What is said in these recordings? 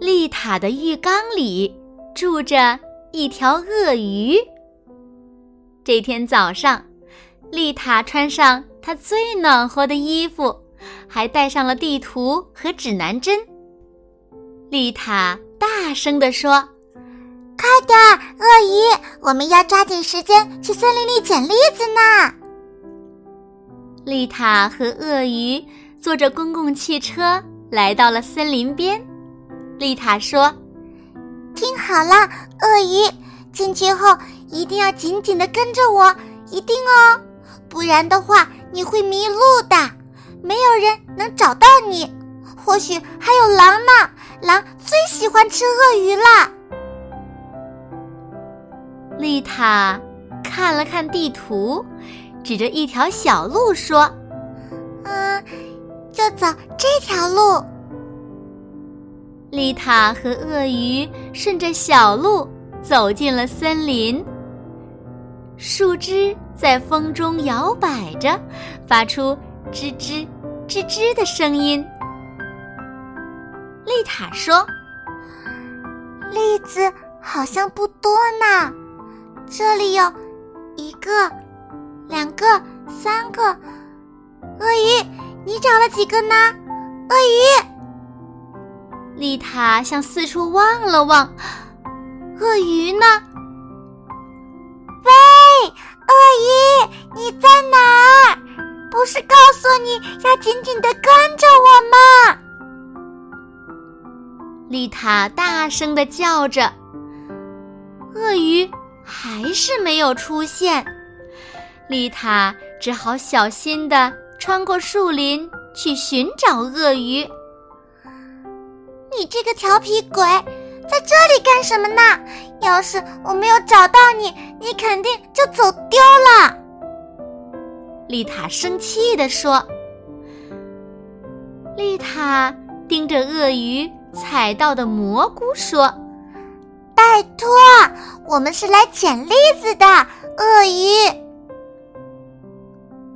丽塔的浴缸里住着一条鳄鱼。这天早上，丽塔穿上她最暖和的衣服，还带上了地图和指南针。丽塔大声地说：“快点，鳄鱼，我们要抓紧时间去森林里捡栗子呢！”丽塔和鳄鱼坐着公共汽车来到了森林边。丽塔说：“听好了，鳄鱼，进去后一定要紧紧的跟着我，一定哦，不然的话你会迷路的，没有人能找到你。或许还有狼呢，狼最喜欢吃鳄鱼了。”丽塔看了看地图，指着一条小路说：“嗯，就走这条路。”丽塔和鳄鱼顺着小路走进了森林。树枝在风中摇摆着，发出吱吱吱吱的声音。丽塔说：“栗子好像不多呢，这里有一个、两个、三个。鳄鱼，你找了几个呢？鳄鱼。”丽塔向四处望了望，鳄鱼呢？喂，鳄鱼，你在哪儿？不是告诉你要紧紧的跟着我吗？丽塔大声的叫着，鳄鱼还是没有出现。丽塔只好小心的穿过树林去寻找鳄鱼。你这个调皮鬼，在这里干什么呢？要是我没有找到你，你肯定就走丢了。丽塔生气地说。丽塔盯着鳄鱼踩到的蘑菇说：“拜托，我们是来捡栗子的。”鳄鱼，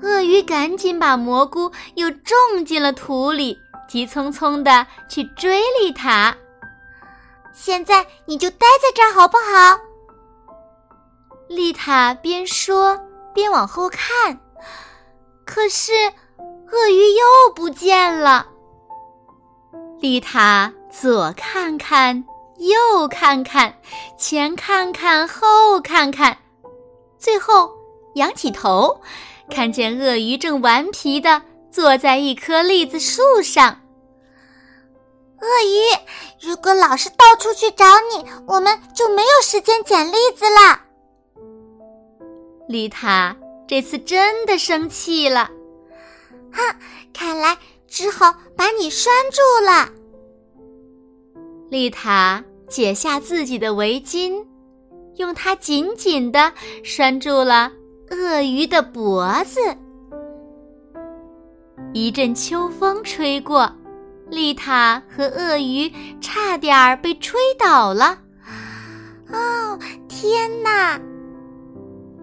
鳄鱼赶紧把蘑菇又种进了土里。急匆匆的去追丽塔。现在你就待在这儿好不好？丽塔边说边往后看，可是鳄鱼又不见了。丽塔左看看，右看看，前看看，后看看，最后仰起头，看见鳄鱼正顽皮的坐在一棵栗子树上。鳄鱼，如果老是到处去找你，我们就没有时间捡栗子了。丽塔这次真的生气了，哼，看来只好把你拴住了。丽塔解下自己的围巾，用它紧紧的拴住了鳄鱼的脖子。一阵秋风吹过。丽塔和鳄鱼差点儿被吹倒了。哦，天哪！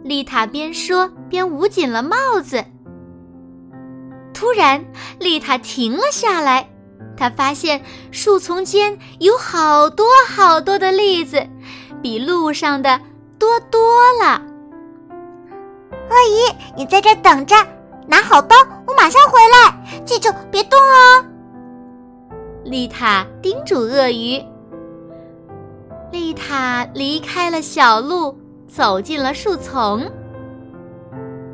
丽塔边说边捂紧了帽子。突然，丽塔停了下来。她发现树丛间有好多好多的栗子，比路上的多多了。鳄鱼，你在这等着，拿好包，我马上回来。记住，别动哦。丽塔叮嘱鳄鱼。丽塔离开了小路，走进了树丛。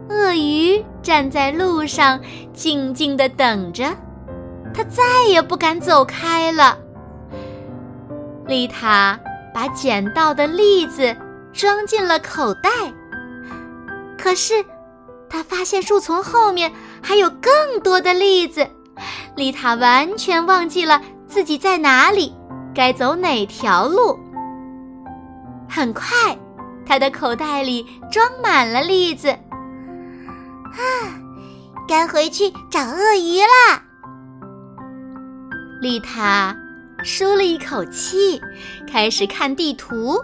鳄鱼站在路上，静静的等着，它再也不敢走开了。丽塔把捡到的栗子装进了口袋，可是，他发现树丛后面还有更多的栗子，丽塔完全忘记了自己在哪里，该走哪条路。很快，他的口袋里装满了栗子。啊，该回去找鳄鱼啦！丽塔舒了一口气，开始看地图。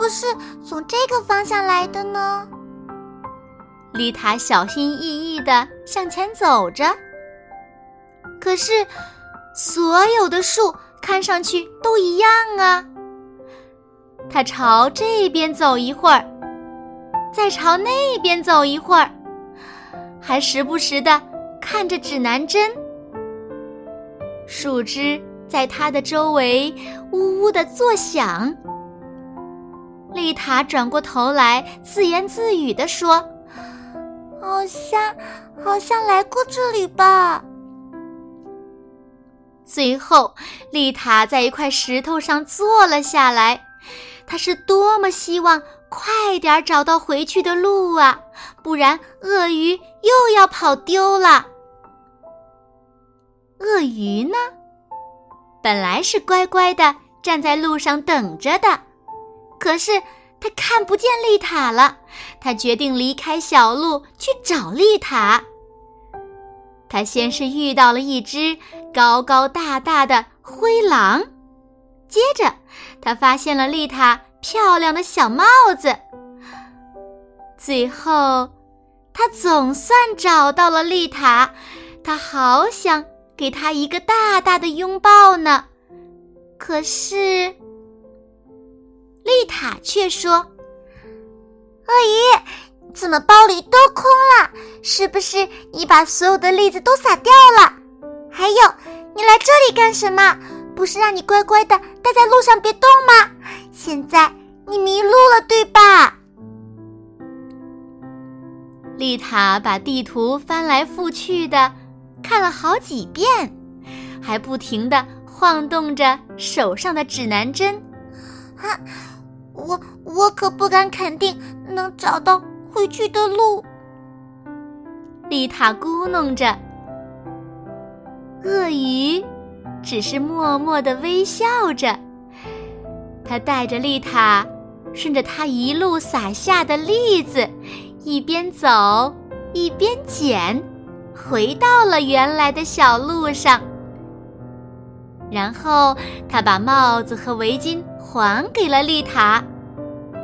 不是从这个方向来的呢？丽塔小心翼翼地向前走着。可是，所有的树看上去都一样啊。他朝这边走一会儿，再朝那边走一会儿，还时不时的。看着指南针，树枝在它的周围呜呜的作响。丽塔转过头来，自言自语地说：“好像，好像来过这里吧。”最后，丽塔在一块石头上坐了下来。她是多么希望快点找到回去的路啊！不然，鳄鱼又要跑丢了。鳄鱼呢？本来是乖乖的站在路上等着的，可是他看不见丽塔了。他决定离开小路去找丽塔。他先是遇到了一只高高大大的灰狼，接着他发现了丽塔漂亮的小帽子。最后，他总算找到了丽塔。他好想。给她一个大大的拥抱呢，可是丽塔却说：“鳄鱼，怎么包里都空了？是不是你把所有的栗子都撒掉了？还有，你来这里干什么？不是让你乖乖的待在路上别动吗？现在你迷路了，对吧？”丽塔把地图翻来覆去的。看了好几遍，还不停的晃动着手上的指南针。啊，我我可不敢肯定能找到回去的路。丽塔咕哝着，鳄鱼只是默默的微笑着。他带着丽塔，顺着他一路撒下的栗子，一边走一边捡。回到了原来的小路上，然后他把帽子和围巾还给了丽塔，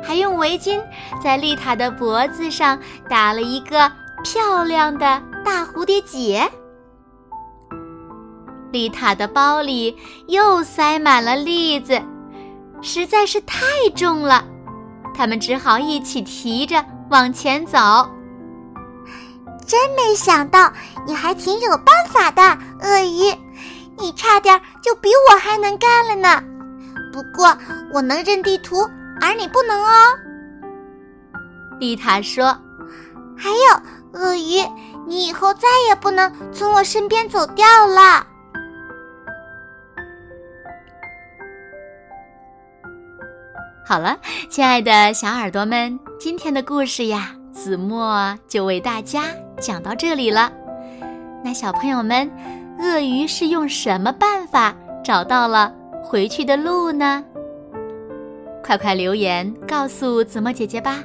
还用围巾在丽塔的脖子上打了一个漂亮的大蝴蝶结。丽塔的包里又塞满了栗子，实在是太重了，他们只好一起提着往前走。真没想到你还挺有办法的，鳄鱼，你差点就比我还能干了呢。不过我能认地图，而你不能哦。丽塔说：“还有，鳄鱼，你以后再也不能从我身边走掉了。”好了，亲爱的小耳朵们，今天的故事呀，子墨就为大家。讲到这里了，那小朋友们，鳄鱼是用什么办法找到了回去的路呢？快快留言告诉子墨姐姐吧。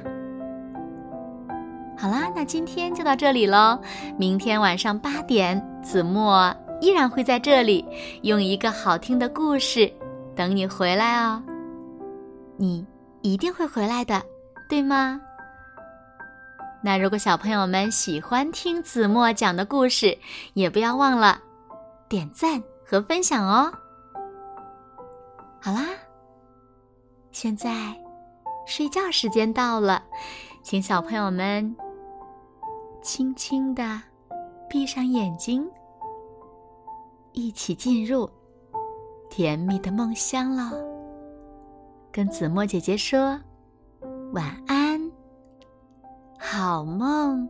好啦，那今天就到这里喽。明天晚上八点，子墨依然会在这里，用一个好听的故事等你回来哦。你一定会回来的，对吗？那如果小朋友们喜欢听子墨讲的故事，也不要忘了点赞和分享哦。好啦，现在睡觉时间到了，请小朋友们轻轻的闭上眼睛，一起进入甜蜜的梦乡喽。跟子墨姐姐说晚安。好梦。